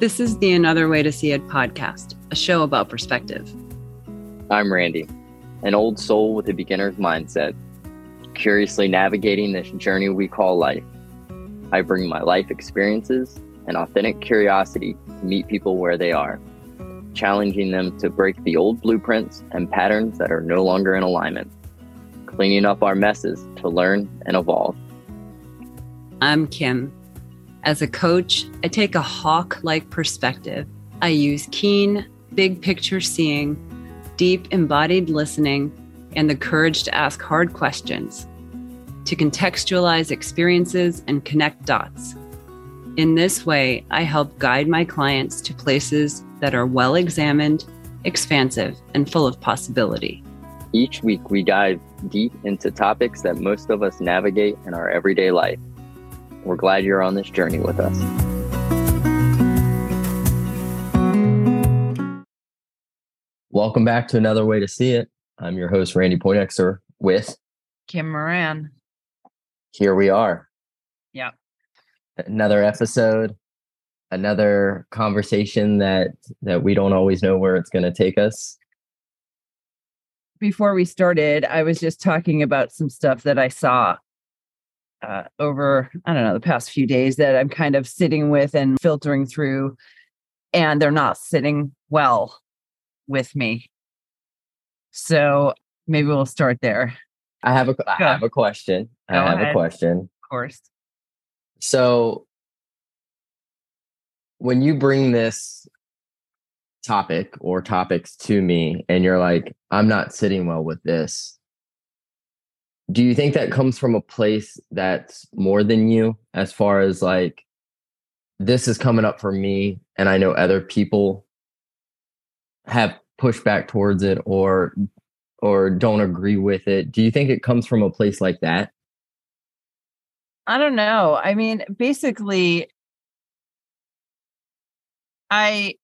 This is the Another Way to See It podcast, a show about perspective. I'm Randy, an old soul with a beginner's mindset, curiously navigating this journey we call life. I bring my life experiences and authentic curiosity to meet people where they are, challenging them to break the old blueprints and patterns that are no longer in alignment, cleaning up our messes to learn and evolve. I'm Kim. As a coach, I take a hawk like perspective. I use keen, big picture seeing, deep embodied listening, and the courage to ask hard questions, to contextualize experiences and connect dots. In this way, I help guide my clients to places that are well examined, expansive, and full of possibility. Each week, we dive deep into topics that most of us navigate in our everyday life we're glad you're on this journey with us. Welcome back to another way to see it. I'm your host, Randy Poindexter, with Kim Moran. Here we are. Yep. Another episode, another conversation that that we don't always know where it's going to take us. Before we started, I was just talking about some stuff that I saw uh, over I don't know the past few days that I'm kind of sitting with and filtering through, and they're not sitting well with me. So maybe we'll start there. I have a I have a question. Go I have ahead. a question. Of course. So when you bring this topic or topics to me and you're like, I'm not sitting well with this, do you think that comes from a place that's more than you as far as like this is coming up for me and i know other people have pushed back towards it or or don't agree with it? Do you think it comes from a place like that? I don't know. I mean basically i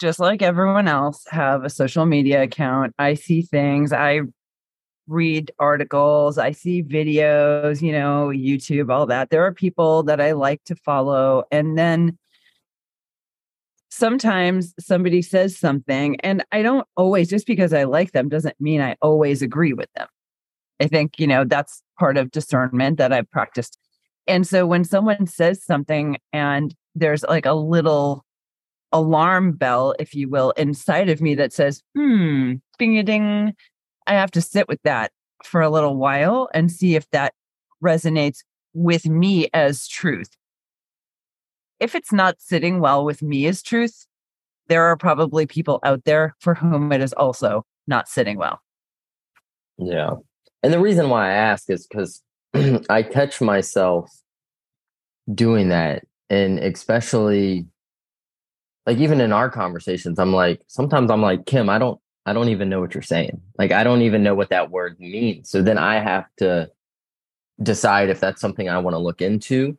just like everyone else have a social media account. I see things. I read articles, I see videos, you know, YouTube, all that. There are people that I like to follow. And then sometimes somebody says something, and I don't always, just because I like them doesn't mean I always agree with them. I think, you know, that's part of discernment that I've practiced. And so when someone says something and there's like a little alarm bell, if you will, inside of me that says, hmm, ding a ding, I have to sit with that for a little while and see if that resonates with me as truth. If it's not sitting well with me as truth, there are probably people out there for whom it is also not sitting well. Yeah. And the reason why I ask is because I catch myself doing that. And especially like even in our conversations, I'm like, sometimes I'm like, Kim, I don't I don't even know what you're saying. Like, I don't even know what that word means. So then I have to decide if that's something I want to look into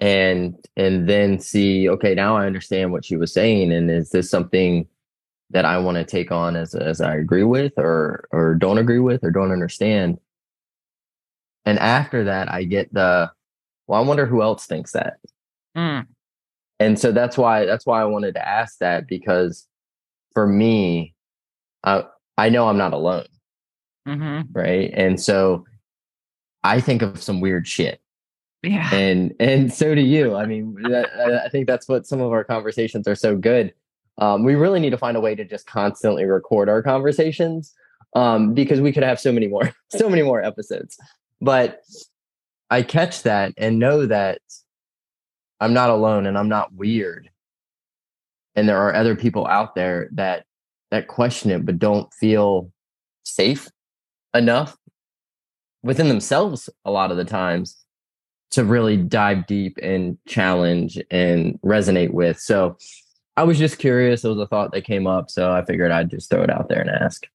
and and then see okay now i understand what she was saying and is this something that i want to take on as as i agree with or or don't agree with or don't understand and after that i get the well i wonder who else thinks that mm. and so that's why that's why i wanted to ask that because for me uh, I know I'm not alone. Mm-hmm. Right. And so I think of some weird shit. Yeah. And and so do you. I mean, that, I think that's what some of our conversations are so good. Um, we really need to find a way to just constantly record our conversations um, because we could have so many more, so many more episodes. But I catch that and know that I'm not alone and I'm not weird. And there are other people out there that that question it but don't feel safe enough within themselves a lot of the times to really dive deep and challenge and resonate with. So I was just curious. It was a thought that came up. So I figured I'd just throw it out there and ask.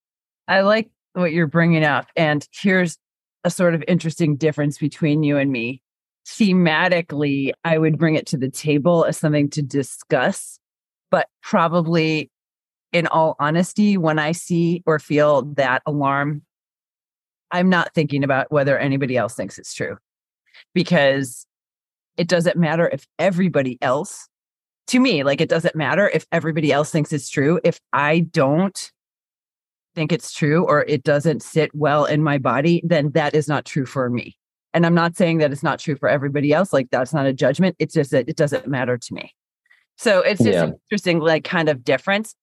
I like what you're bringing up. And here's a sort of interesting difference between you and me. Thematically, I would bring it to the table as something to discuss, but probably in all honesty, when I see or feel that alarm, I'm not thinking about whether anybody else thinks it's true because it doesn't matter if everybody else to me, like it doesn't matter if everybody else thinks it's true. If I don't think it's true or it doesn't sit well in my body, then that is not true for me. And I'm not saying that it's not true for everybody else. Like that's not a judgment. It's just that it doesn't matter to me. So it's just yeah. interesting, like kind of difference.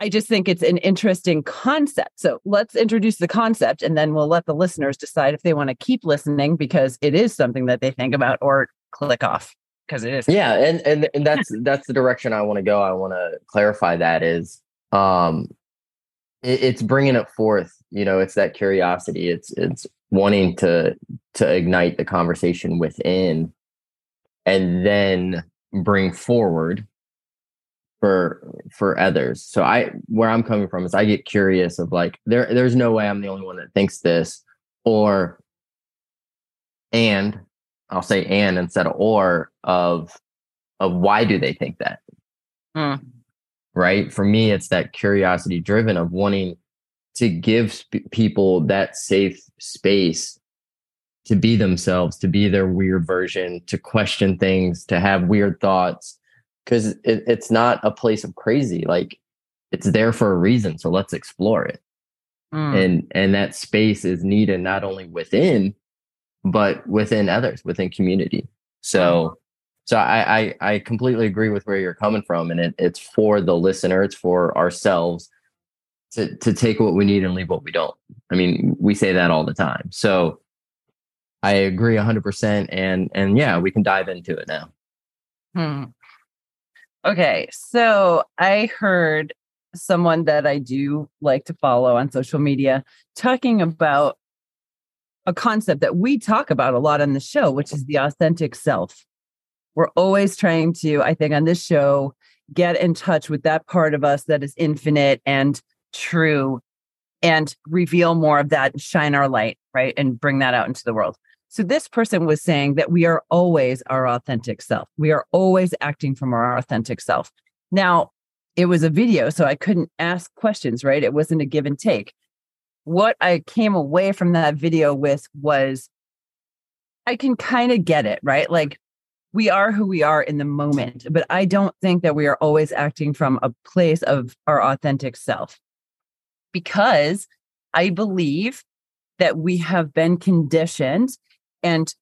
I just think it's an interesting concept. So let's introduce the concept and then we'll let the listeners decide if they want to keep listening because it is something that they think about or click off because it is. Yeah, and and and that's that's the direction I want to go. I want to clarify that is um it, it's bringing it forth, you know, it's that curiosity. It's it's wanting to to ignite the conversation within and then bring forward for for others. So I where I'm coming from is I get curious of like there there's no way I'm the only one that thinks this or and I'll say and instead of or of of why do they think that? Mm. Right? For me it's that curiosity driven of wanting to give sp- people that safe space to be themselves, to be their weird version, to question things, to have weird thoughts because it, it's not a place of crazy like it's there for a reason so let's explore it. Mm. and and that space is needed not only within but within others within community. So so I, I i completely agree with where you're coming from and it, it's for the listener it's for ourselves to to take what we need and leave what we don't. I mean we say that all the time. So i agree 100% and and yeah we can dive into it now. Hmm. Okay. So I heard someone that I do like to follow on social media talking about a concept that we talk about a lot on the show, which is the authentic self. We're always trying to, I think, on this show, get in touch with that part of us that is infinite and true and reveal more of that, and shine our light, right? And bring that out into the world. So this person was saying that we are always our authentic self. We are always acting from our authentic self. Now, it was a video, so I couldn't ask questions, right? It wasn't a give and take. What I came away from that video with was I can kind of get it, right? Like we are who we are in the moment, but I don't think that we are always acting from a place of our authentic self because I believe that we have been conditioned and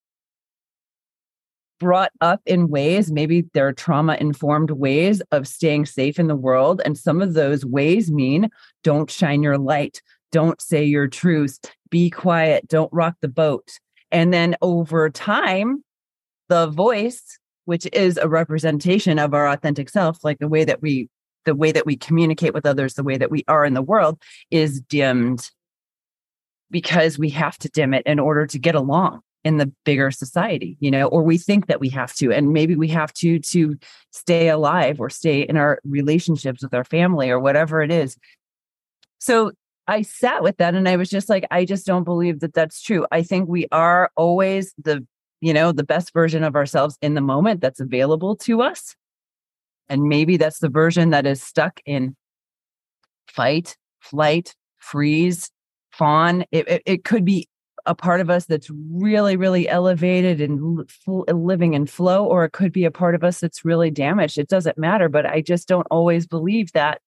brought up in ways, maybe they're trauma informed ways of staying safe in the world. And some of those ways mean don't shine your light, don't say your truth, be quiet, don't rock the boat. And then over time, the voice, which is a representation of our authentic self, like the way that we the way that we communicate with others, the way that we are in the world is dimmed because we have to dim it in order to get along in the bigger society you know or we think that we have to and maybe we have to to stay alive or stay in our relationships with our family or whatever it is. So i sat with that and i was just like i just don't believe that that's true. I think we are always the you know the best version of ourselves in the moment that's available to us. And maybe that's the version that is stuck in fight flight freeze fawn. It, it, it could be a part of us that's really, really elevated and living in flow, or it could be a part of us that's really damaged. It doesn't matter, but I just don't always believe that.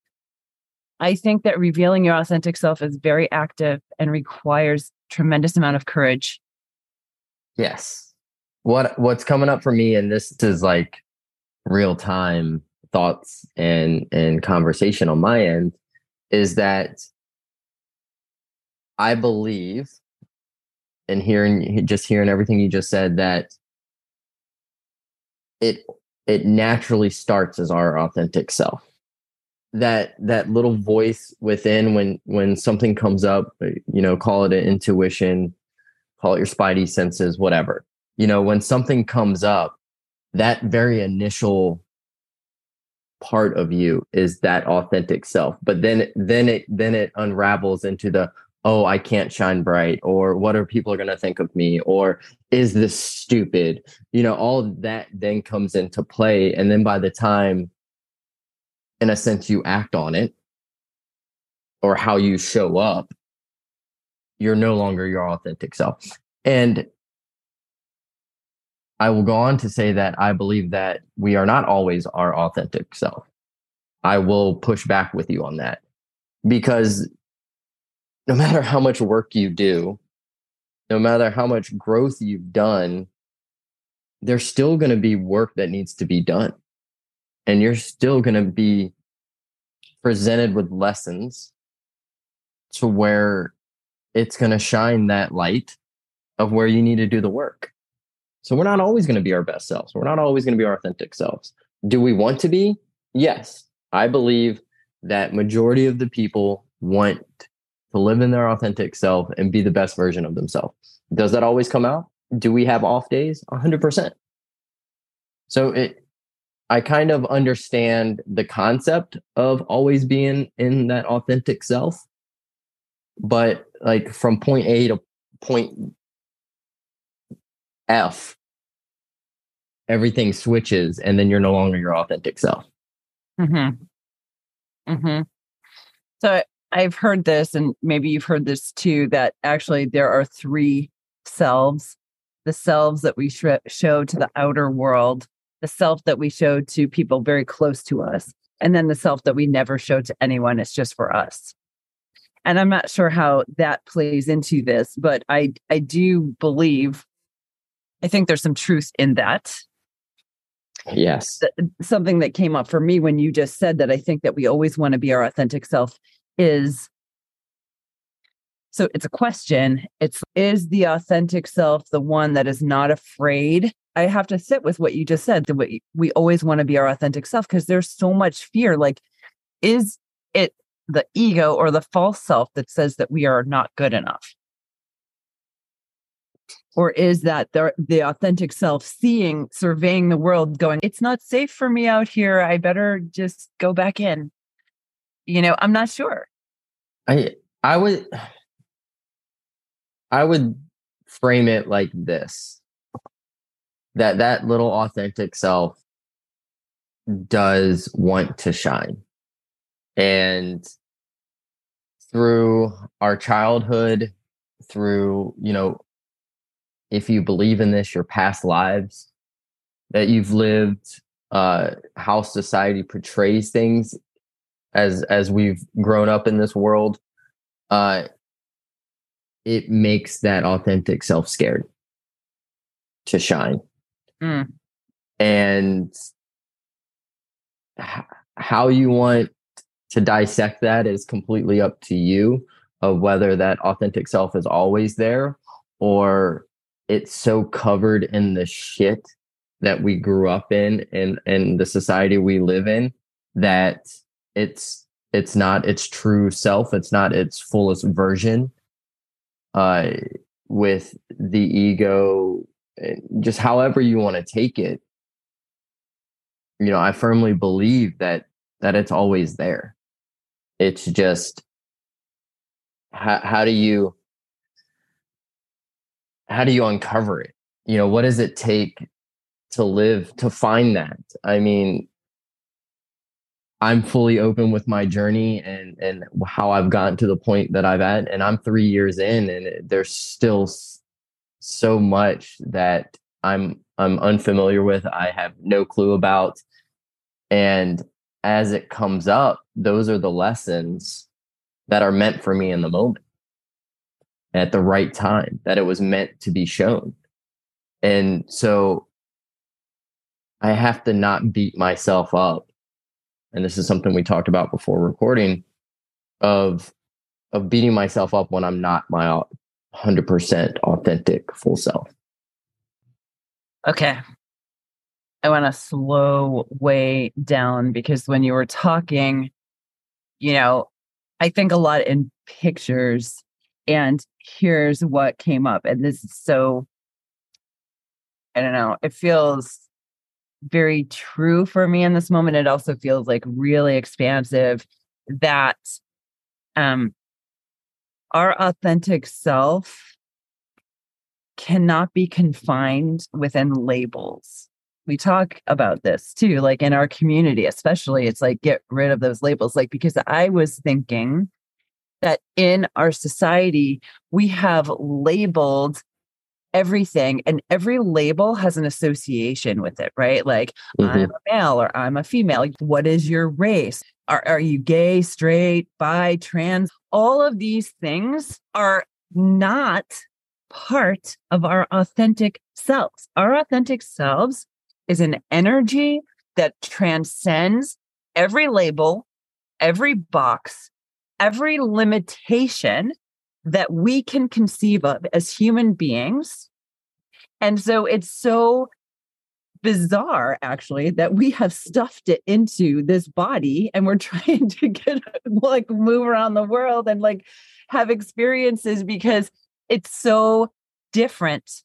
I think that revealing your authentic self is very active and requires tremendous amount of courage. Yes. What what's coming up for me, and this is like real time thoughts and and conversation on my end, is that I believe and hearing just hearing everything you just said that it it naturally starts as our authentic self. That that little voice within when when something comes up uh, you know call it an intuition call it your spidey senses whatever. You know when something comes up that very initial part of you is that authentic self. But then then it then it unravels into the oh, I can't shine bright, or what are people going to think of me, or is this stupid? You know, all that then comes into play. And then by the time, in a sense, you act on it or how you show up, you're no longer your authentic self. And I will go on to say that I believe that we are not always our authentic self. I will push back with you on that because no matter how much work you do, no matter how much growth you've done, there's still going to be work that needs to be done. And you're still going to be presented with lessons to where it's going to shine that light of where you need to do the work. So we're not always going to be our best selves. We're not always going to be our authentic selves. Do we want to be? Yes. I believe that majority of the people want to live in their authentic self and be the best version of themselves. Does that always come out? Do we have off days? 100%. So it I kind of understand the concept of always being in that authentic self. But like from point A to point F, everything switches and then you're no longer your authentic self. Mhm. Mhm. So I've heard this and maybe you've heard this too that actually there are three selves. The selves that we sh- show to the outer world, the self that we show to people very close to us, and then the self that we never show to anyone. It's just for us. And I'm not sure how that plays into this, but I I do believe I think there's some truth in that. Yes. Something that came up for me when you just said that I think that we always want to be our authentic self is so it's a question. It's is the authentic self the one that is not afraid? I have to sit with what you just said. That we, we always want to be our authentic self because there's so much fear. Like, is it the ego or the false self that says that we are not good enough? Or is that the, the authentic self seeing, surveying the world, going, it's not safe for me out here. I better just go back in? You know, I'm not sure. I I would I would frame it like this that that little authentic self does want to shine and through our childhood through you know if you believe in this your past lives that you've lived uh how society portrays things as as we've grown up in this world uh it makes that authentic self scared to shine. Mm. And h- how you want to dissect that is completely up to you of whether that authentic self is always there or it's so covered in the shit that we grew up in and and the society we live in that it's it's not its true self it's not its fullest version uh, with the ego, just however you want to take it. You know, I firmly believe that that it's always there. It's just how, how do you how do you uncover it? You know, what does it take to live to find that? I mean, I'm fully open with my journey and and how I've gotten to the point that I've at, and I'm three years in, and there's still so much that I'm I'm unfamiliar with. I have no clue about, and as it comes up, those are the lessons that are meant for me in the moment, at the right time, that it was meant to be shown, and so I have to not beat myself up and this is something we talked about before recording of of beating myself up when I'm not my 100% authentic full self. Okay. I want to slow way down because when you were talking, you know, I think a lot in pictures and here's what came up and this is so I don't know, it feels very true for me in this moment. It also feels like really expansive that um our authentic self cannot be confined within labels. We talk about this too, like in our community, especially. It's like get rid of those labels. Like, because I was thinking that in our society, we have labeled everything and every label has an association with it, right? Like Mhm. I'm a male or I'm a female. Like, What is your race? Are, are you gay, straight, bi, trans? All of these things are not part of our authentic selves. Our authentic selves is an energy that transcends every label, every box, every limitation that we can conceive of as human beings. And so it's so bizarre, actually, that we have stuffed it into this body and we're trying to get like move around the world and like have experiences because it's so different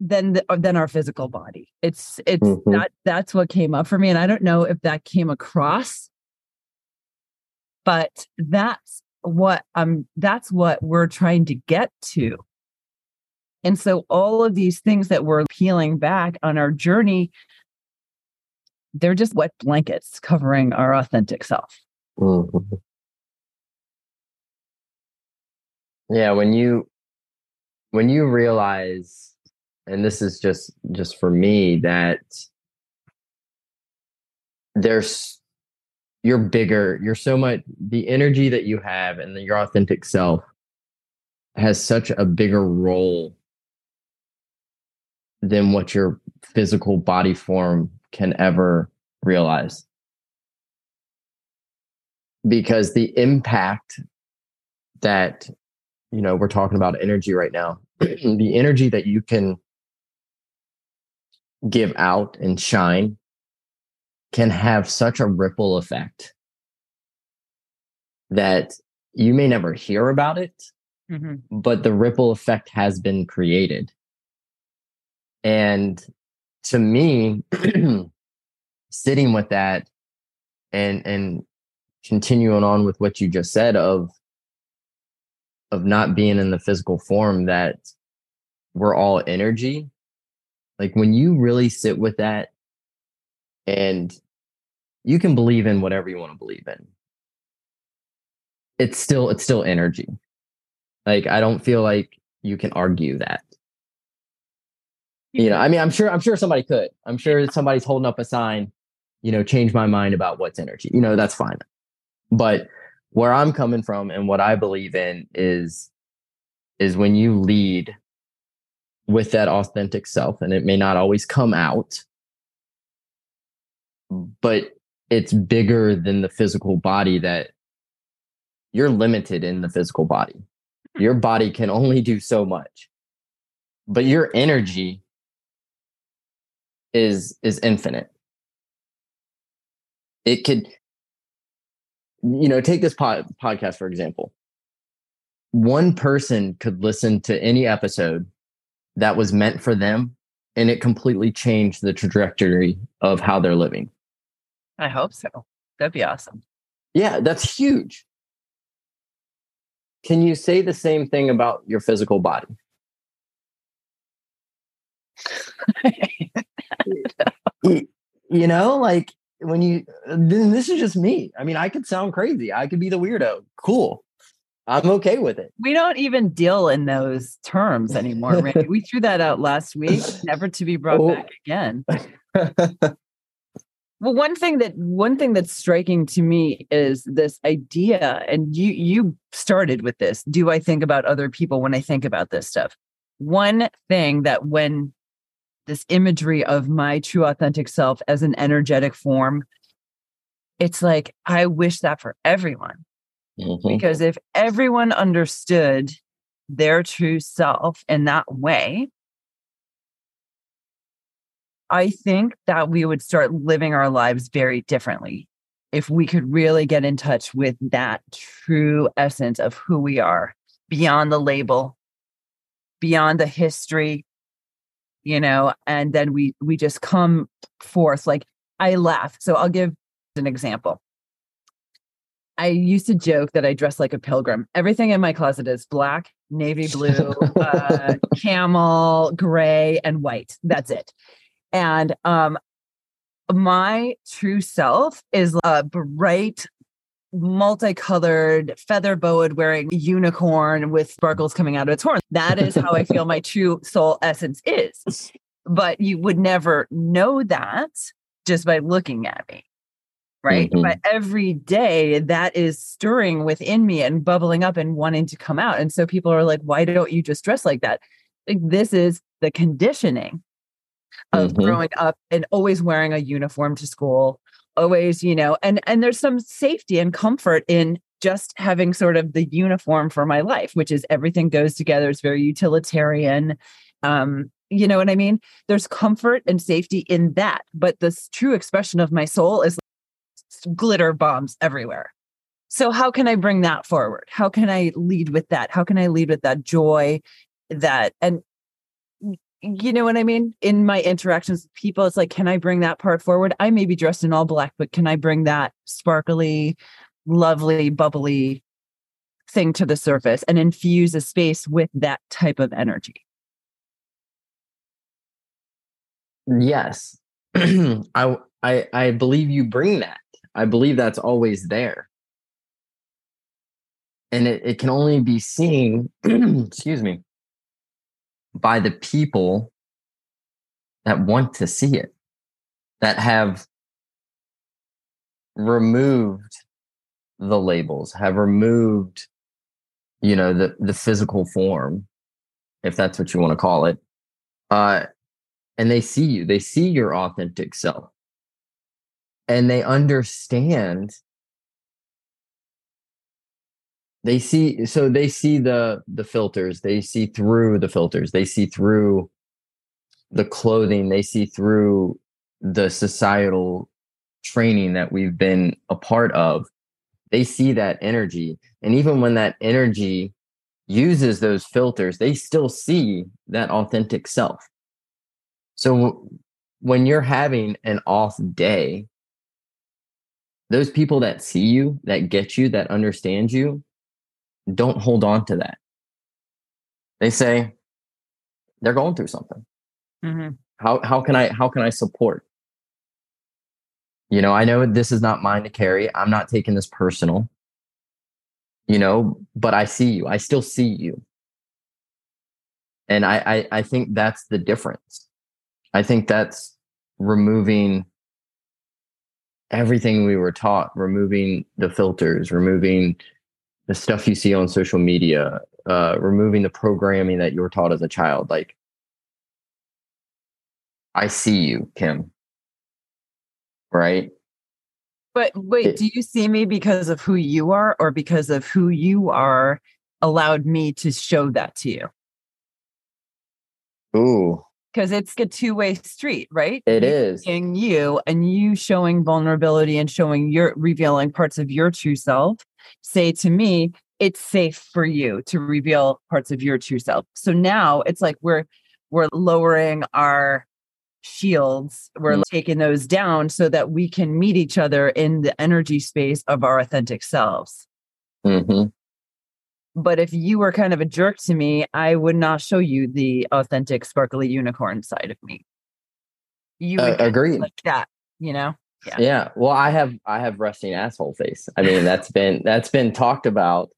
than the, than our physical body. It's it's Mhm. that that's what came up for me, and I don't know if that came across, but that's what um that's what we're trying to get to. And so all of these things that we're peeling back on our journey, they're just wet blankets covering our authentic self. Mhm. Yeah, when you when you realize, and this is just just for me, that there's you're bigger, you're so much the energy that you have and your authentic self has such a bigger role than what your physical body form can ever realize. Because the impact that you know we're talking about energy right now the energy that you can give out and shine can have such a ripple effect that you may never hear about it mm-hmm. but the ripple effect has been created. And to me sitting with that and and continuing on with what you just said of of not being in the physical form that we're all energy like when you really sit with that and you can believe in whatever you want to believe in. It's still it's still energy. Like i don't feel like you can argue that. You know i mean i'm sure i'm sure somebody could. I'm sure somebody's holding up a sign you know change my mind about what's energy. You know that's fine. But where i'm coming from and what i believe in is is when you lead with that authentic self and it may not always come out but it's bigger than the physical body that you're limited in the physical body. Your body can only do so much but your energy is is infinite. It could you know take this pod, podcast for example. One person could listen to any episode that was meant for them and it completely changed the trajectory of how they're living I hope so. That'd be awesome. yeah that's huge can you say the same thing about your physical body Y- you know like when you then this is just me i mean i could sound crazy i could be the weirdo cool i'm okay with it we don't even deal in those terms anymore. Randy. we threw that out last week, never to be brought Oh. back again. Well, one thing that one thing that's striking to me is this idea, and you you started with this. Do I think about other people when I think about this stuff? One thing that when this imagery of my true authentic self as an energetic form, it's like I wish that for everyone Mhm. because if everyone understood their true self in that way, I think that we would start living our lives very differently if we could really get in touch with that true essence of who we are beyond the label, beyond the history, you know, and then we we just come forth like I laugh. So I'll give an example. I used to joke that I dress like a pilgrim. Everything in my closet is black, navy blue, uh, camel, gray, and white. That's it. And um, my true self is a bright multicolored, feather bowered, wearing unicorn with sparkles coming out of its horn. That is how I feel my true soul essence is. But you would never know that just by looking at me. Right. Mm-hmm. But every day that is stirring within me and bubbling up and wanting to come out. And so people are like, why don't you just dress like that? Like, this is the conditioning of mm-hmm. growing up and always wearing a uniform to school always you know and and there's some safety and comfort in just having sort of the uniform for my life which is everything goes together it's very utilitarian um you know what i mean? There's comfort and safety in that but the true expression of my soul is glitter bombs everywhere. So how can i bring that forward? How can i lead with that? How can i lead with that joy that and you know what I mean? In my interactions with people, it's like, can I bring that part forward? I may be dressed in all black, but can I bring that sparkly, lovely, bubbly thing to the surface and infuse a space with that type of energy? Yes. I I I believe you bring that. I believe that's always there. And it, it can only be seen, excuse me, by the people that want to see it, that have removed the labels, have removed, you know, the the physical form, if that's what you want to call it. Uh, and they see you, they see your authentic self. And they understand they see so they see the the filters. They see through the filters. They see through the clothing. They see through the societal training that we've been a part of. They see that energy. And even when that energy uses those filters they still see that authentic self. So when you're having an off day those people that see you that get you that understand you don't hold on to that. They say they're going through something. Mm-hmm. How how can I how can I support? You know, I know this is not mine to carry. I'm not taking this personal. You know, but I see you. I still see you. And I, I, I think that's the difference. I think that's removing everything we were taught, removing the filters, removing the stuff you see on social media, uh, removing the programming that you were taught as a child. Like, I see you, Kim. Right? But wait, it, do you see me because of who you are or because of who you are allowed me to show that to you? Ooh. Because it's a two way street, right? It you is. Being you and you showing vulnerability and showing your revealing parts of your true self say to me, it's safe for you to reveal parts of your true self. So now it's like we're we're lowering our shields we're mm-hmm. taking those down so that we can meet each other in the energy space of our authentic selves mm-hmm. but if you were kind of a jerk to me i would not show you the authentic sparkly unicorn side of me you uh, agree like that you know yeah. yeah. Well, I have I have resting asshole face. I mean, that's been that's been talked about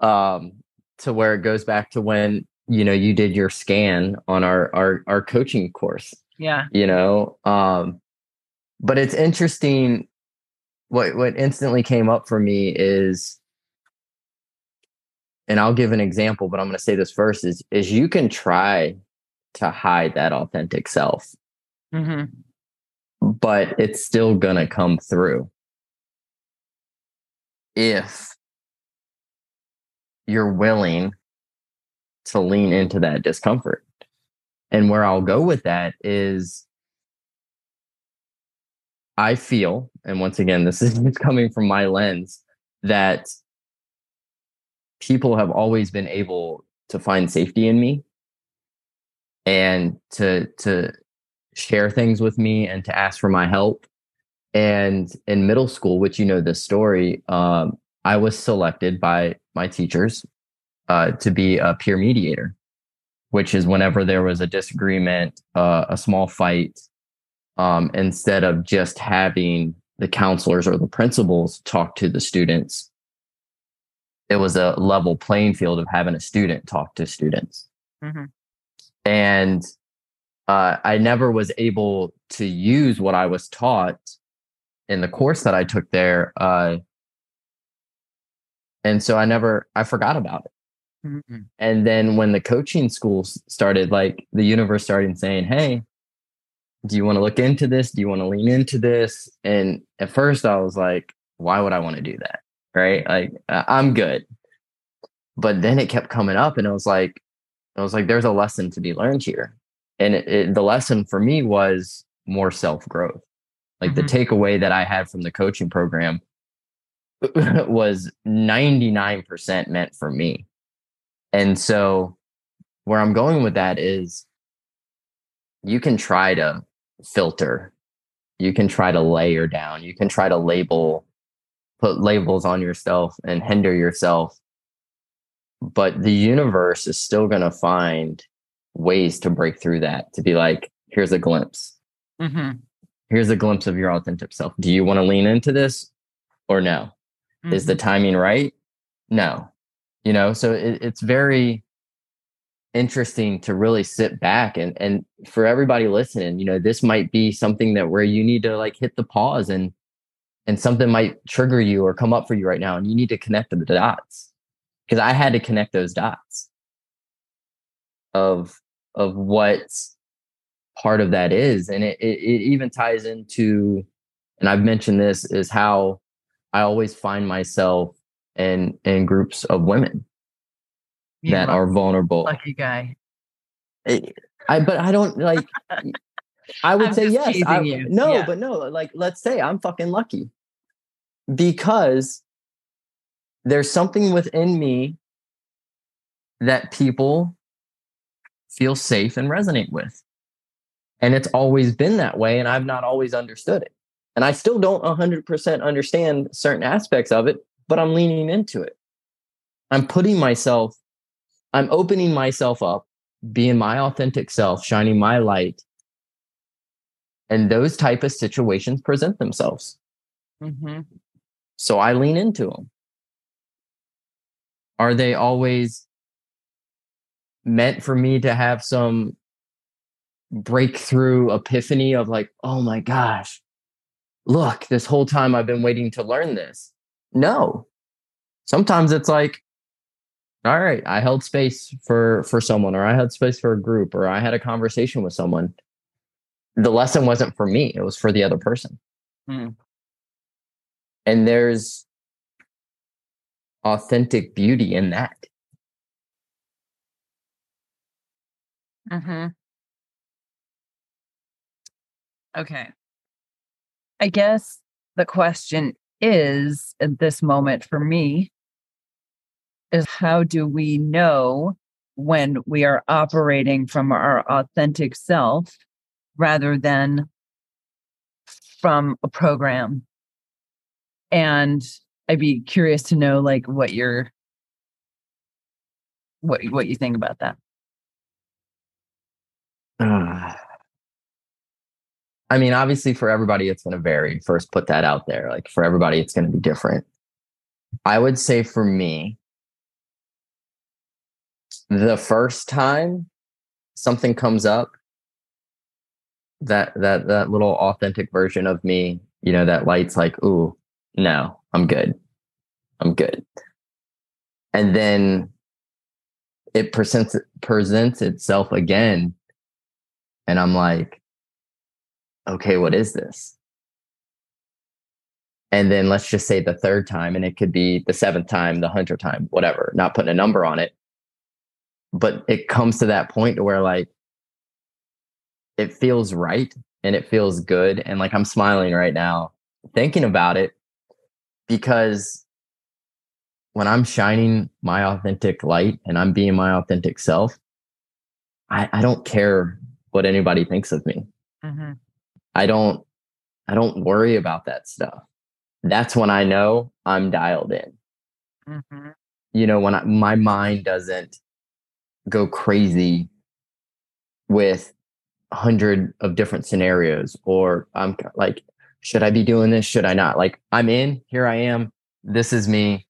um to where it goes back to when, you know, you did your scan on our our our coaching course. Yeah. You know, um but it's interesting what what instantly came up for me is and I'll give an example, but I'm going to say this first is is you can try to hide that authentic self. Mm-hmm but it's still going to come through. If you're willing to lean into that discomfort. And where I'll go with that is I feel, and once again, this is coming from my lens, that people have always been able to find safety in me and to to share things with me and to ask for my help. And in middle school, which you know this story, um, I was selected by my teachers uh, to be a peer mediator, which is whenever there was a disagreement, uh, a small fight, um, instead of just having the counselors or the principals talk to the students it was a level playing field of having a student talk to students mm-hmm. and uh, i never was able to use what i was taught in the course that i took there uh, and so i never i forgot about it mm-hmm. and then when the coaching schools started like the universe started saying hey do you want to look into this? Do you want to lean into this? And at first I was like, why would I want to do that? Right. Like I'm good. But then it kept coming up and it was like, I was like, there's a lesson to be learned here. And it, it, the lesson for me was more self growth. Like mm-hmm. the takeaway that I had from the coaching program was 99% meant for me. And so where I'm going with that is you can try to filter. You can try to layer down. You can try to label, put labels on yourself and hinder yourself. But the universe is still going to find ways to break through that, to be like, here's a glimpse. Mm-hmm. Here's a glimpse of your authentic self. Do you want to lean into this or no? Mm-hmm. Is the mm-hmm. timing right? No. You know, so it, it's very, interesting to really sit back and and for everybody listening you know this might be something that where you need to like hit the pause and and something might trigger you or come up for you right now and you need to connect the dots because i had to connect those dots of of what part of that is and it, it, it even ties into and i've mentioned this is how i always find myself in in groups of women you that are vulnerable. Lucky guy. I, but I don't like. I would say yes. I, no, yeah. but no. Like, let's say I'm fucking lucky because there's something within me that people feel safe and resonate with. And it's always been that way. And I've not always understood it. And I still don't 100% understand certain aspects of it, but I'm leaning into it. I'm putting myself I'm opening myself up, being my authentic self, shining my light. And those type of situations present themselves. Mm-hmm. So I lean into them. Are they always meant for me to have some breakthrough epiphany of like, oh my gosh, look, this whole time I've been waiting to learn this? No. Sometimes it's like, all right i held space for for someone or i had space for a group or i had a conversation with someone the lesson wasn't for me it was for the other person mm. and there's authentic beauty in that mm-hmm. okay. I guess the question is at this moment for me is how do we know when we are operating from our authentic self rather than from a program? And i'd be curious to know like what your what what you think about that uh, i mean obviously for everybody it's going to vary first put that out there like for everybody it's going to be different. I would say for me the first time something comes up that that that little authentic version of me you know that light's like ooh no i'm good. I'm good. And then it presents presents itself again and i'm like okay what is this? And then let's just say the third time and it could be the seventh time the hundredth time whatever not putting a number on it. But it comes to that point where like it feels right and it feels good and like i'm smiling right now thinking about it because when i'm shining my authentic light and i'm being my authentic self i, I don't care what anybody thinks of me mm-hmm. i don't i don't worry about that stuff that's when i know i'm dialed in mm-hmm. you know when I, my mind doesn't go crazy with a hundred of different scenarios or i'm like should I be doing this? Should I not? Like, I'm in, here I am. This is me.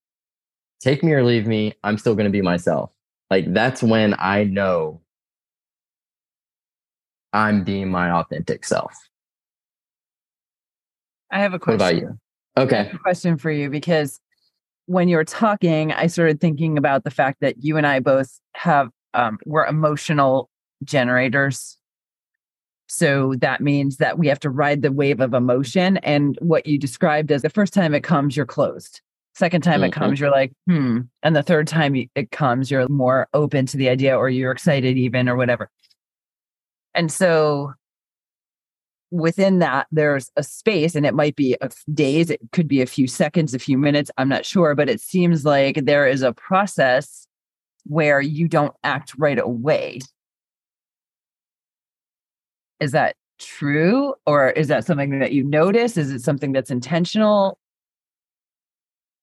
Take me or leave me. I'm still going to be myself. Like, that's when I know I'm being my authentic self. I have a question. What about you? Okay. question for you because when you were talking, I started thinking about the fact that you and I both have um, we're emotional generators. So that means that we have to ride the wave of emotion. And what you described as the first time it comes, you're closed. Second time mm-hmm. it comes, you're like, hmm. And the third time it comes, you're more open to the idea or you're excited even or whatever. And so within that, there's a space and it might be a days, it could be a few seconds, a few minutes. I'm not sure, but it seems like there is a process where you don't act right away. Is that true? Or is that something that you notice? Is it something that's intentional?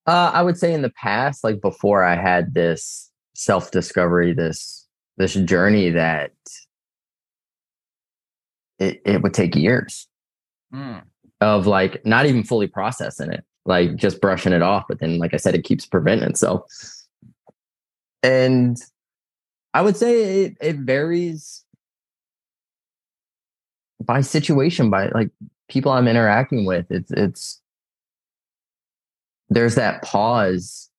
Uh, I would say in the past, like before I had this self discovery, this this journey that it, it would take years mm. of like not even fully processing it, like just brushing it off. But then, like I said, it keeps preventing itself. And I would say it, it varies by situation, by like people I'm interacting with. It's it's there's that pause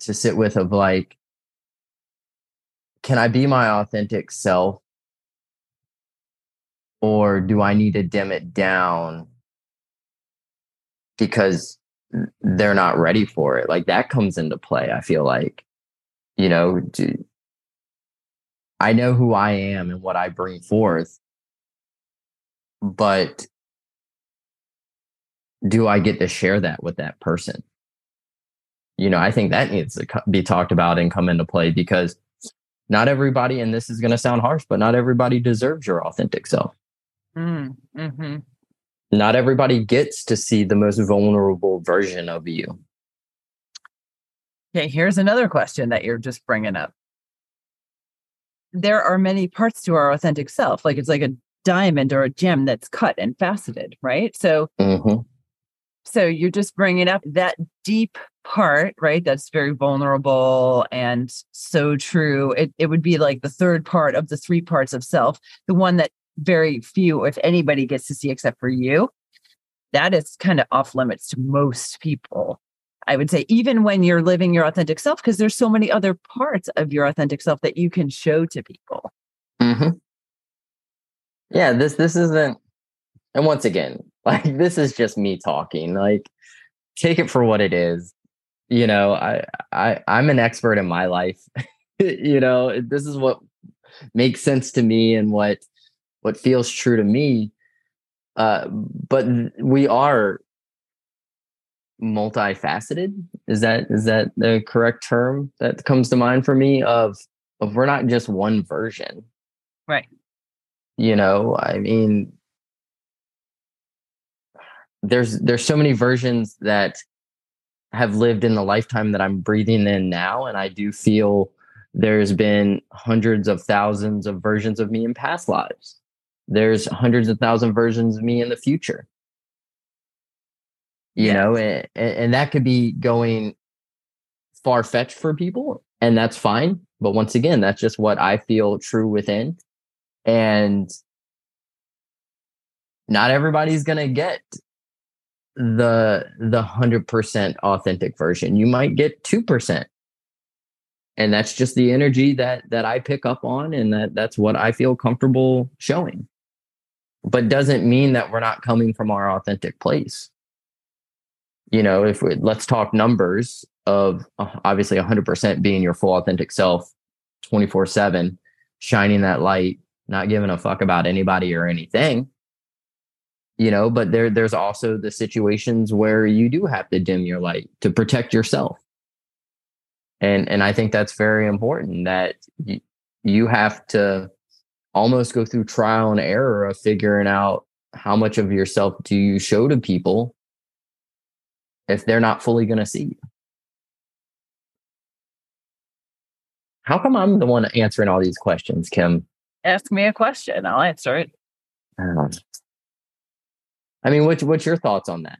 to sit with of like, can I be my authentic self or do I need to dim it down because they're not ready for it? Like that comes into play. I feel like, you know, do, I know who I am and what I bring forth, but do I get to share that with that person? You know, I think that needs to be talked about and come into play because not everybody, and this is going to sound harsh, but not everybody deserves your authentic self. Mm, hmm Not everybody gets to see the most vulnerable version of you. Okay, here's another question that you're just bringing up. There are many parts to our authentic self, like it's like a diamond or a gem that's cut and faceted, right? So, mm-hmm. so you're just bringing up that deep part, right? That's very vulnerable and so true. It it would be like the third part of the three parts of self, the one that very few, if anybody, gets to see except for you, that is kind of off limits to most people. I would say, even when you're living your authentic self, because there's so many other parts of your authentic self that you can show to people. Mm-hmm. Yeah, this this isn't, and once again, like this is just me talking. Like, take it for what it is. You know, I I I'm an expert in my life. you know, this is what makes sense to me and what what feels true to me. Uh, but we are multifaceted. Is that is that the correct term that comes to mind for me? Of of we're not just one version, right? You know, I mean, there's there's so many versions that have lived in the lifetime that I'm breathing in now, and I do feel there's been hundreds of thousands of versions of me in past lives there's hundreds of thousand versions of me in the future. You yes. know and, and that could be going far fetched for people and that's fine but once again that's just what i feel true within and not everybody's going to get the the 100% authentic version. You might get 2% and that's just the energy that that i pick up on and that that's what i feel comfortable showing but doesn't mean that we're not coming from our authentic place. You know, if we, let's talk numbers of uh, obviously 100% being your full authentic self 24 7, shining that light, not giving a fuck about anybody or anything. You know, but there there's also the situations where you do have to dim your light to protect yourself. And and I think that's very important that you, you have to almost go through trial and error of figuring out how much of yourself do you show to people if they're not fully going to see you. How come I'm the one answering all these questions, Kim? Ask me a question. I'll answer it. Um, I mean, what's what's your thoughts on that?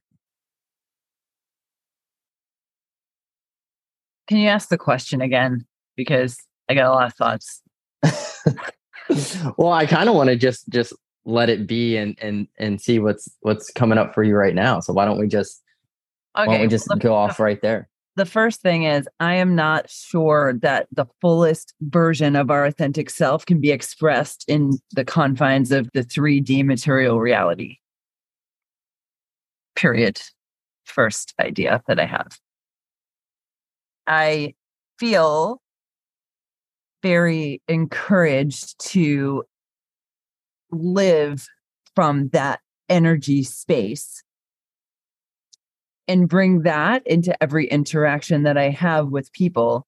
Can you ask the question again? Because I got a lot of thoughts. well, I kind of want to just just let it be and and and see what's what's coming up for you right now. So why don't we just okay, why don't we just well, go off right there? The first thing is I am not sure that the fullest version of our authentic self can be expressed in the confines of the 3D material reality. Period. First idea that I have. I feel very encouraged to live from that energy space and bring that into every interaction that I have with people.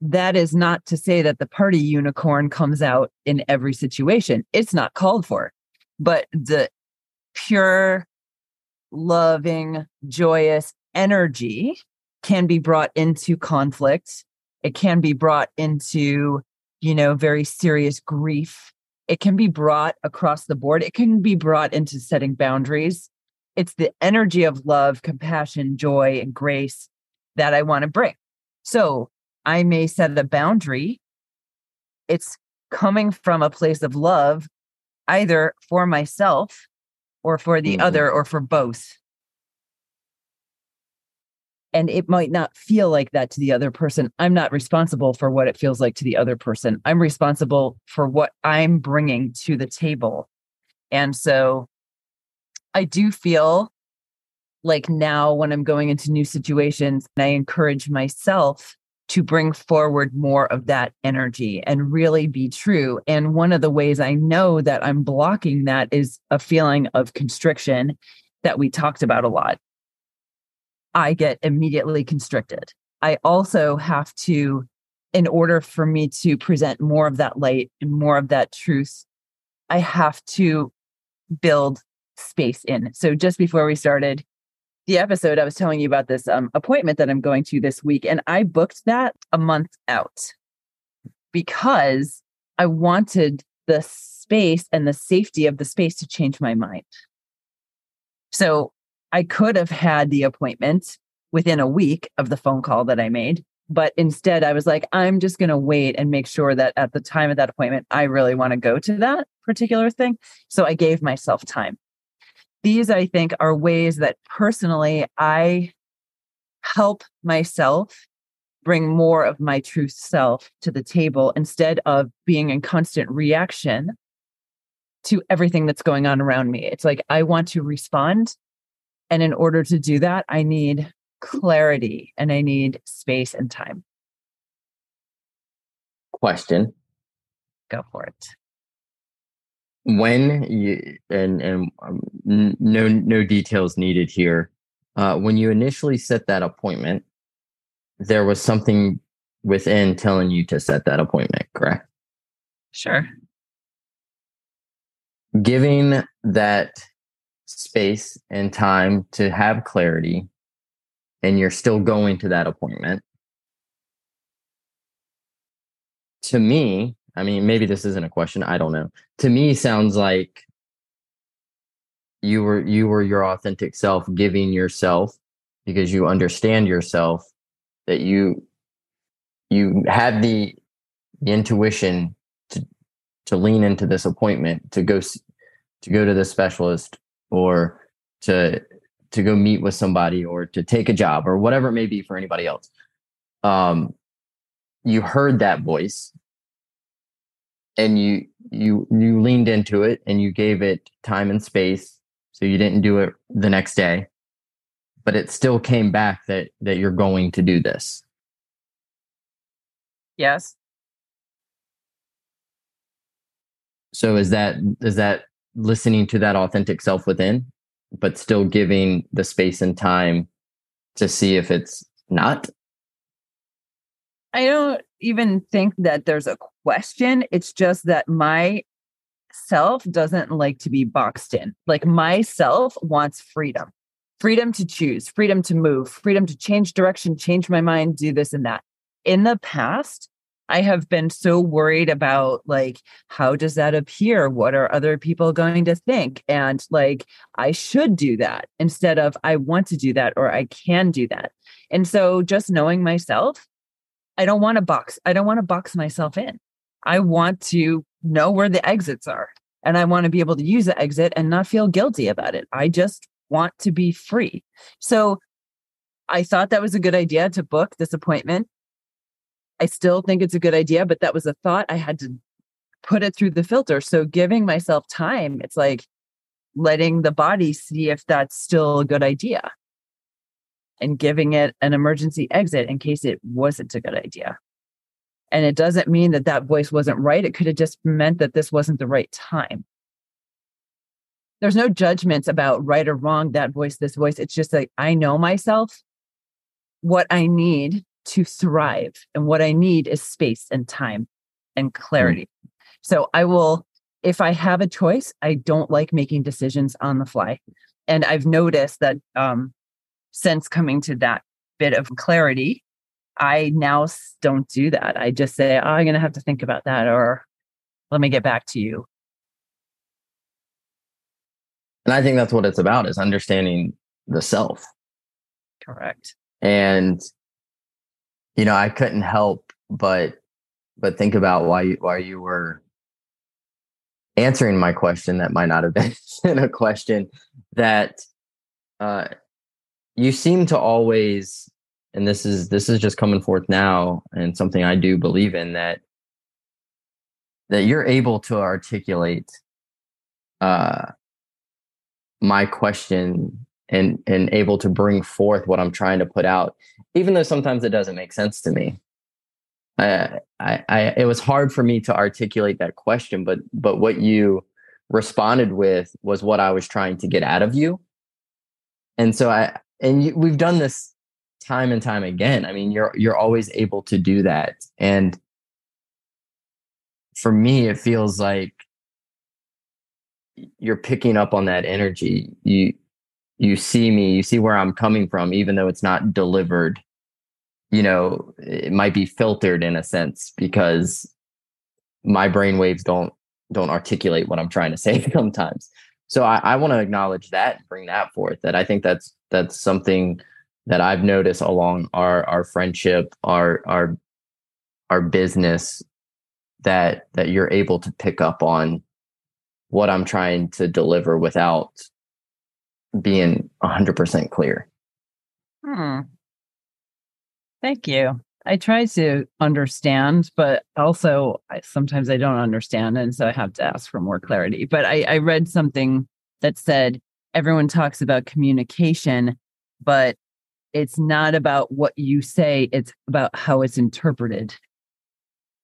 That is not to say that the party unicorn comes out in every situation. It's not called for, but the pure, loving, joyous energy can be brought into conflict. It can be brought into, you know, very serious grief it can be brought across the board. It can be brought into setting boundaries. It's the energy of love, compassion, joy, and grace that I want to bring. So I may set a boundary. It's coming from a place of love, either for myself or for the mm-hmm. other or for both and it might not feel like that to the other person. I'm not responsible for what it feels like to the other person. I'm responsible for what I'm bringing to the table. And so I do feel like now when I'm going into new situations, I encourage myself to bring forward more of that energy and really be true. And one of the ways I know that I'm blocking that is a feeling of constriction that we talked about a lot. I get immediately constricted. I also have to, in order for me to present more of that light and more of that truth, I have to build space in. So just before we started the episode, I was telling you about this um, appointment that I'm going to this week, and I booked that a month out because I wanted the space and the safety of the space to change my mind. So I could have had the appointment within a week of the phone call that I made. But instead, I was like, I'm just going to wait and make sure that at the time of that appointment, I really want to go to that particular thing. So I gave myself time. These, I think, are ways that personally I help myself bring more of my true self to the table instead of being in constant reaction to everything that's going on around me. It's like I want to respond and in order to do that, I need clarity and I need space and time. Question. Go for it. When you and and um, no no details needed here. Uh, when you initially set that appointment, there was something within telling you to set that appointment, correct? Sure. Giving that space and time to have clarity and you're still going to that appointment. To me i mean maybe this isn't a question i don't know. To me sounds like you were you were your authentic self giving yourself because you understand yourself that you you had the, the intuition to to lean into this appointment to go to go to the specialist or to to go meet with somebody or to take a job or whatever it may be for anybody else. Um you heard that voice and you you you leaned into it and you gave it time and space so you didn't do it the next day but it still came back that that you're going to do this. Yes. So is that is that listening to that authentic self within, but still giving the space and time to see if it's not? I don't even think that there's a question. It's just that my self doesn't like to be boxed in. Like myself wants freedom freedom to choose, freedom to move, freedom to change direction, change my mind, do this and that. In the past, I have been so worried about like, how does that appear? What are other people going to think? And like, I should do that instead of I want to do that or I can do that. And so just knowing myself, I don't want to box, I don't want to box myself in. I want to know where the exits are and I want to be able to use the exit and not feel guilty about it. I just want to be free. So I thought that was a good idea to book this appointment I still think it's a good idea, but that was a thought I had to put it through the filter. So giving myself time, it's like letting the body see if that's still a good idea and giving it an emergency exit in case it wasn't a good idea. And it doesn't mean that that voice wasn't right. It could have just meant that this wasn't the right time. There's no judgments about right or wrong, that voice, this voice. It's just like I know myself, what I need to thrive. And what I need is space and time and hmm. clarity. Mm. So I will, if I have a choice, I don't like making decisions on the fly. And I've noticed that um, since coming to that bit of clarity, I now don't do that. I just say, oh, I'm going to have to think about that, or let me get back to you. And I think that's what it's about is understanding the self. Correct. And you know, I couldn't help but but think about why you why you were answering my question that might not have been a question that uh you seem to always and this is this is just coming forth now and something I do believe in that that you're able to articulate uh my question and and able to bring forth what I'm trying to put out, even though sometimes it doesn't make sense to me. I, I, I, it was hard for me to articulate that question, but but what you responded with was what I was trying to get out of you. And so I and you, we've done this time and time again. I mean, you're you're always able to do that, and for me, it feels like you're picking up on that energy. You you see me, you see where I'm coming from, even though it's not delivered. You know, it might be filtered in a sense because my brain waves don't don't articulate what I'm trying to say sometimes. So I, I want to acknowledge that, bring that forth. That I think that's that's something that I've noticed along our our friendship, our our our business, that that you're able to pick up on what I'm trying to deliver without being 100% clear. Hmm. Thank you. I try to understand, but also I, sometimes I don't understand. And so I have to ask for more clarity. But I, I read something that said everyone talks about communication, but it's not about what you say, it's about how it's interpreted.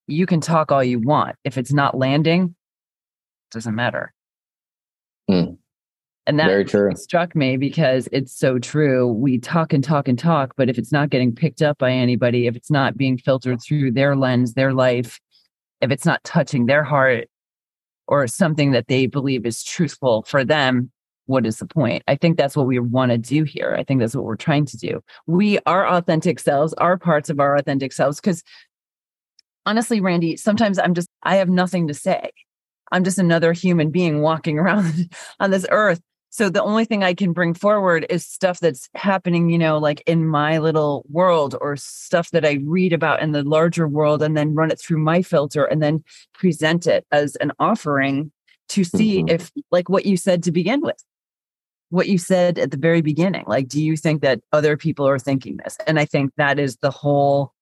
You can talk all you want. If it's not landing, it doesn't matter. Hmm. And that Very true. struck me because it's so true. We talk and talk and talk, but if it's not getting picked up by anybody, if it's not being filtered through their lens, their life, if it's not touching their heart or something that they believe is truthful for them, what is the point? I think that's what we want to do here. I think that's what we're trying to do. We are authentic selves, are parts of our authentic selves. Because honestly, Randy, sometimes I'm just, I have nothing to say. I'm just another human being walking around on this earth so the only thing I can bring forward is stuff that's happening, you know, like in my little world or stuff that I read about in the larger world and then run it through my filter and then present it as an offering to see mm-hmm. if, like what you said to begin with, what you said at the very beginning. Like, do you think that other people are thinking this? And I think that is the whole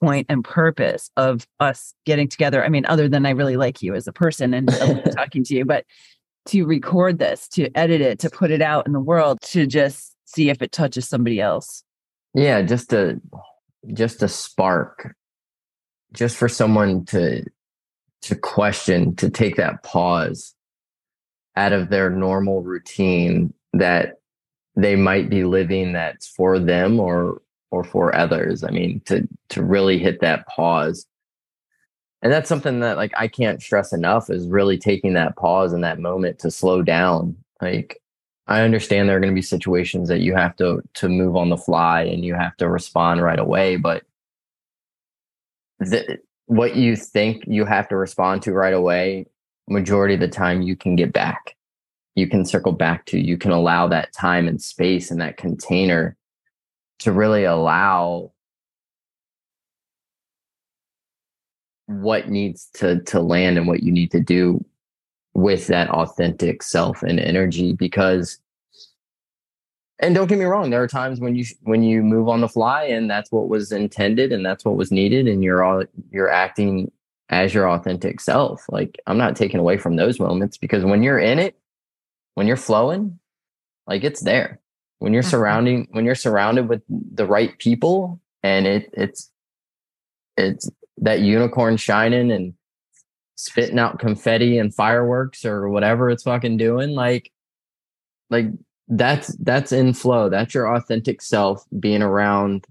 point and purpose of us getting together. I mean, other than I really like you as a person and talking to you, but to record this, to edit it, to put it out in the world, to just see if it touches somebody else. Yeah, just a just a spark. Just for someone to to question, to take that pause out of their normal routine that they might be living that's for them or or for others. I mean, to to really hit that pause and that's something that like i can't stress enough is really taking that pause in that moment to slow down like i understand there are going to be situations that you have to to move on the fly and you have to respond right away but the, what you think you have to respond to right away, majority of the time you can get back. You can circle back to, you can allow that time and space and that container to really allow what needs to to land and what you need to do with that authentic self and energy because and don't get me wrong there are times when you when you move on the fly and that's what was intended and that's what was needed and you're all you're acting as your authentic self like i'm not taking away from those moments because when you're in it when you're flowing like it's there when you're mm-hmm. surrounding when you're surrounded with the right people and it it's it's that unicorn shining and spitting out confetti and fireworks or whatever it's fucking doing like like that's that's in flow. That's your authentic self being around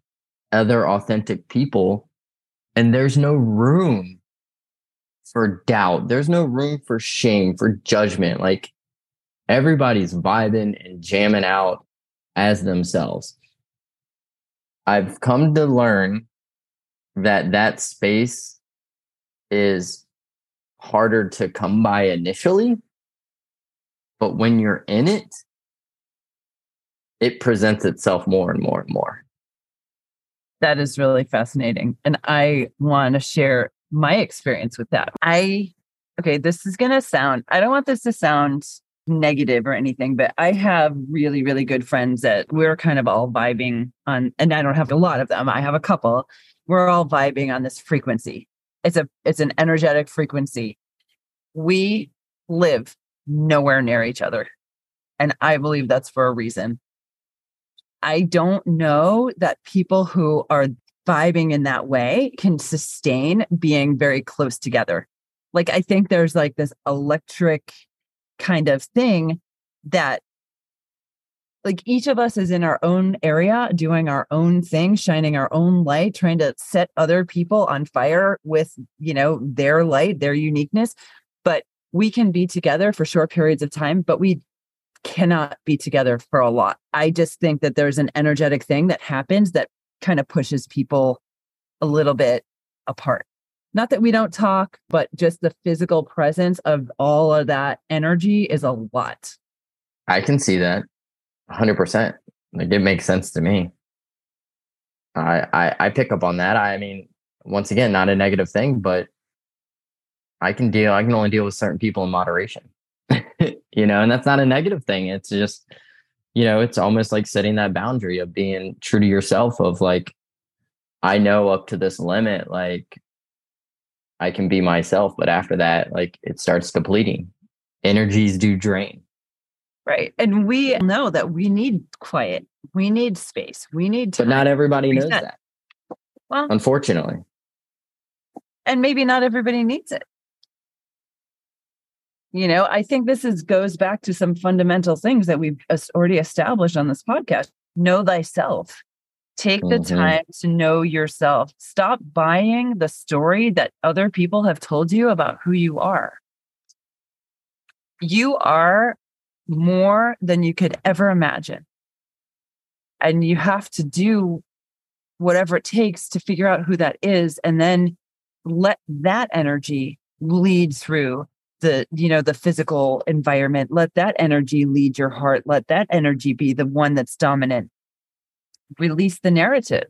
other authentic people. And there's no room for doubt. There's no room for shame for judgment. Like everybody's vibing and jamming out as themselves. I've come to learn that that space is harder to come by initially but when you're in it it presents itself more and more and more. That is really fascinating. And I want to share my experience with that. I, okay, this is going to sound, I don't want this to sound negative or anything, but I have really, really good friends that we're kind of all vibing on, and I don't have a lot of them. I have a couple. We're all vibing on this frequency. It's a, it's an energetic frequency. We live nowhere near each other. And I believe that's for a reason. I don't know that people who are vibing in that way can sustain being very close together. Like, I think there's like this electric kind of thing that like each of us is in our own area doing our own thing shining our own light trying to set other people on fire with you know their light their uniqueness but we can be together for short periods of time but we cannot be together for a lot. I just think that there's an energetic thing that happens that kind of pushes people a little bit apart. Not that we don't talk, but just the physical presence of all of that energy is a lot. I can see that 100%. Like it makes sense to me. I, I I pick up on that. I mean, once again, not a negative thing, but I can deal I can only deal with certain people in moderation. you know, and that's not a negative thing. It's just, you know, it's almost like setting that boundary of being true to yourself of like, I know up to this limit, like I can be myself, but after that, like it starts depleting. Energies do drain. Right. And we know that we need quiet. We need space. We need to. But not everybody knows that. Well, unfortunately. And maybe not everybody needs it. You know, I think this is goes back to some fundamental things that we've already established on this podcast. Know thyself. Take the mm-hmm. time to know yourself. Stop buying the story that other people have told you about who you are. You are more than you could ever imagine. And you have to do whatever it takes to figure out who that is and then let that energy lead through the you know the physical environment. Let that energy lead your heart. Let that energy be the one that's dominant. Release the narrative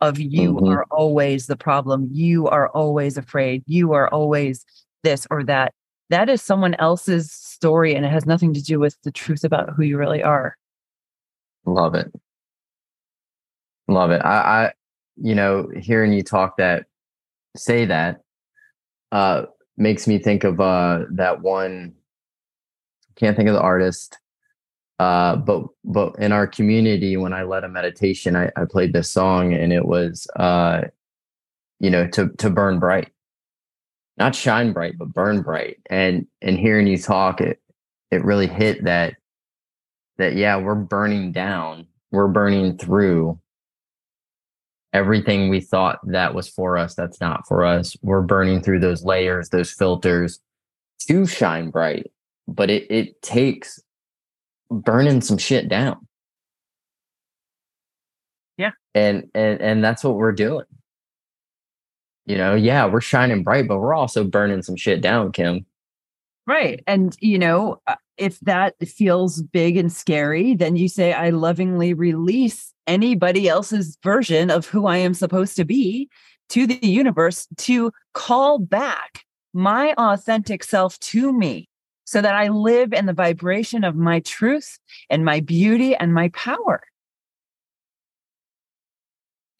of you mm-hmm. are always the problem. You are always afraid. You are always this or that that is someone else's story and it has nothing to do with the truth about who you really are. Love it. Love it. I i you know hearing you talk that say that uh makes me think of uh that one can't think of the artist uh but but in our community when i led a meditation i, I played this song and it was uh you know to to burn bright not shine bright but burn bright. And and hearing you talk it it really hit that that yeah we're burning down. We're burning through everything we thought that was for us that's not for us. We're burning through those layers those filters to shine bright. But it it takes burning some shit down. Yeah. And and and that's what we're doing You know, yeah, we're shining bright, but we're also burning some shit down, Kim. Right. And, you know, uh, if that feels big and scary, then you say, I lovingly release anybody else's version of who I am supposed to be to the universe to call back my authentic self to me so that I live in the vibration of my truth and my beauty and my power.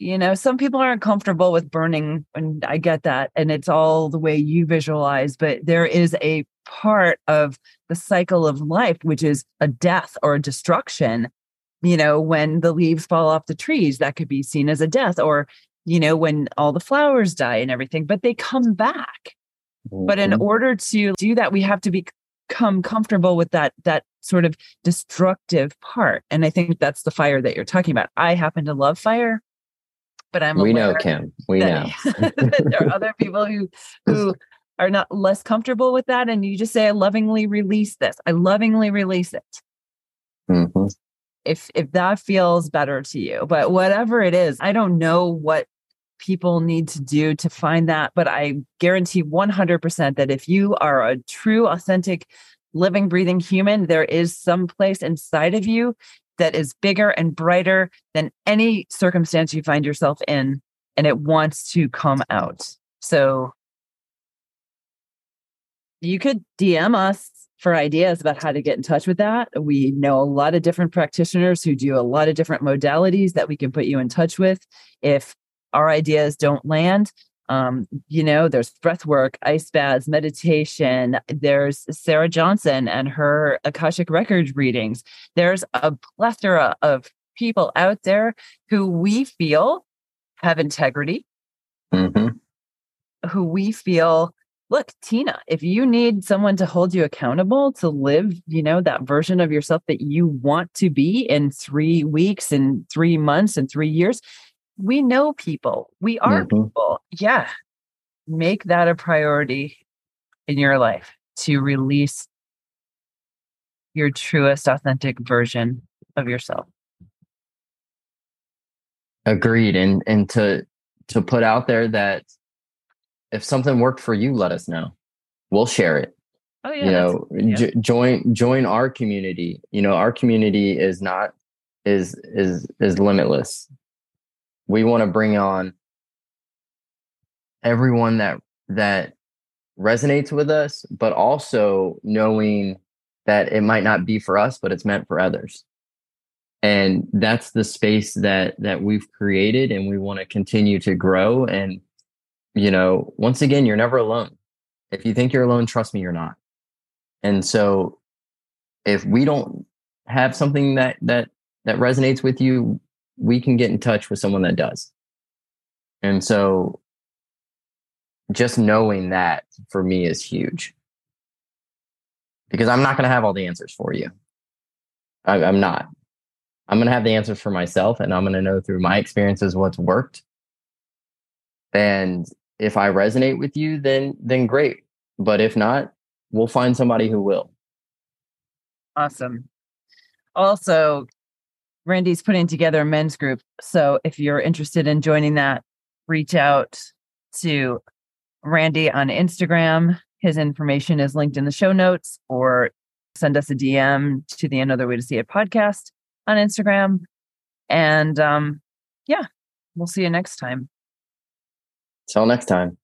You know, some people aren't comfortable with burning, and I get that. And it's all the way you visualize, but there is a part of the cycle of life, which is a death or a destruction. You know, when the leaves fall off the trees, that could be seen as a death, or, you know, when all the flowers die and everything, but they come back. Mm-hmm. But in mm-hmm. order to do that, we have to become comfortable with that, that sort of destructive part. And I think that's the fire that you're talking about. I happen to love fire, but I'm we know Kim. We that, know there are other people who who are not less comfortable with that and you just say i lovingly release this i lovingly release it mm-hmm. if if that feels better to you but whatever it is i don't know what people need to do to find that but i guarantee 100% that if you are a true authentic living breathing human there is some place inside of you that is bigger and brighter than any circumstance you find yourself in and it wants to come out so you could DM us for ideas about how to get in touch with that. We know a lot of different practitioners who do a lot of different modalities that we can put you in touch with. If our ideas don't land, um, you know, there's breath work, ice baths, meditation. There's Sarah Johnson and her Akashic Records readings. There's a plethora of people out there who we feel have integrity, mm-hmm. who we feel look, Tina, if you need someone to hold you accountable to live, you know, that version of yourself that you want to be in three weeks and three months and three years, we know people. We are mm-hmm. people. Yeah. Make that a priority in your life to release your truest, authentic version of yourself. Agreed. And and to to put out there that if something worked for you, let us know. We'll share it. Oh yeah. You know, yeah. J- join join our community. You know, our community is not is is is limitless. We want to bring on everyone that that resonates with us, but also knowing that it might not be for us, but it's meant for others. And that's the space that that we've created and we want to continue to grow and you know, once again, you're never alone. If you think you're alone, trust me, you're not. And so if we don't have something that that that resonates with you, we can get in touch with someone that does. And so just knowing that for me is huge. Because I'm not going to have all the answers for you. I, I'm not. I'm going to have the answers for myself and I'm going to know through my experiences what's worked. And if I resonate with you, then then great. But if not, we'll find somebody who will. Awesome. Also, Randy's putting together a men's group. So if you're interested in joining that, reach out to Randy on Instagram. His information is linked in the show notes, or send us a DM to the Another Way to See It podcast on Instagram. And um, yeah, we'll see you next time. Till next time.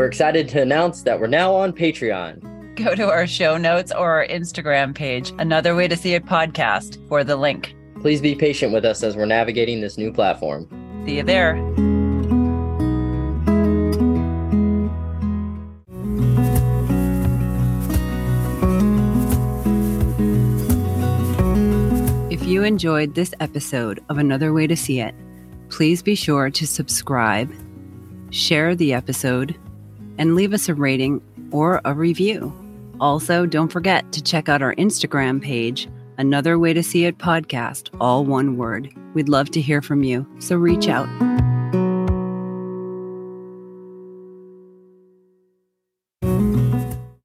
We're excited to announce that we're now on Patreon. Go to our show notes or our Instagram page, Another Way to See It podcast, for the link. Please be patient with us as we're navigating this new platform. See you there. If you enjoyed this episode of Another Way to See It, please be sure to subscribe, share the episode, and leave us a rating or a review. Also, don't forget to check out our Instagram page, Another Way to See It podcast, all one word. We'd love to hear from you, so reach out.